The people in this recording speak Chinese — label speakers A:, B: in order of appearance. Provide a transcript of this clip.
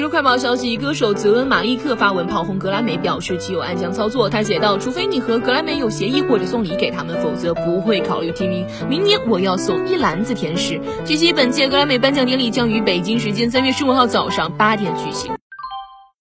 A: 娱快报消息，歌手泽恩·马利克发文炮轰格莱美，表示其有暗箱操作。他写道：“除非你和格莱美有协议或者送礼给他们，否则不会考虑提名。明年我要送一篮子甜食。”据悉，本届格莱美颁奖典礼将于北京时间三月十五号早上八点举行。